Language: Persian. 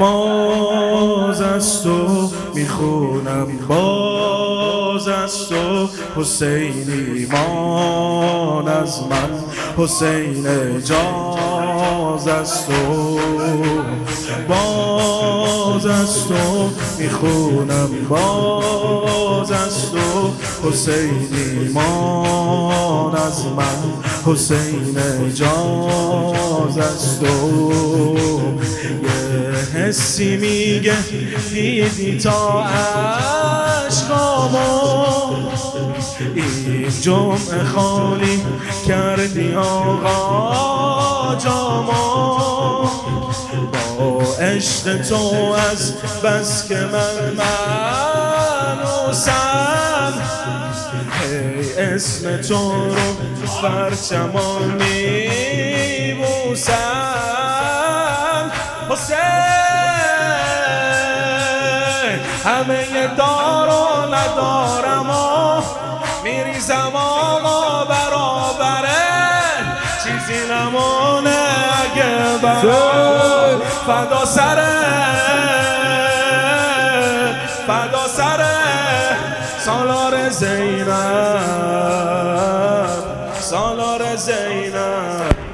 باز از تو می‌خونم باز از تو حسین ایمان از من حسین اجاز از تو باز از تو می‌خونم باز از تو حسین ایمان از من حسین اجاز از تو حسی میگه دیدی تا عشقامو؟ این جمعه خالی کردی آقا جامو؟ با عشق تو از بس که من منوسم ای اسم تو رو پرچمان میبوسم. همه دارو ندارم و میریزم آقا برابره چیزی نمونه اگه برام فدا سره. فدا سره. سالار زینب. سالار زینب.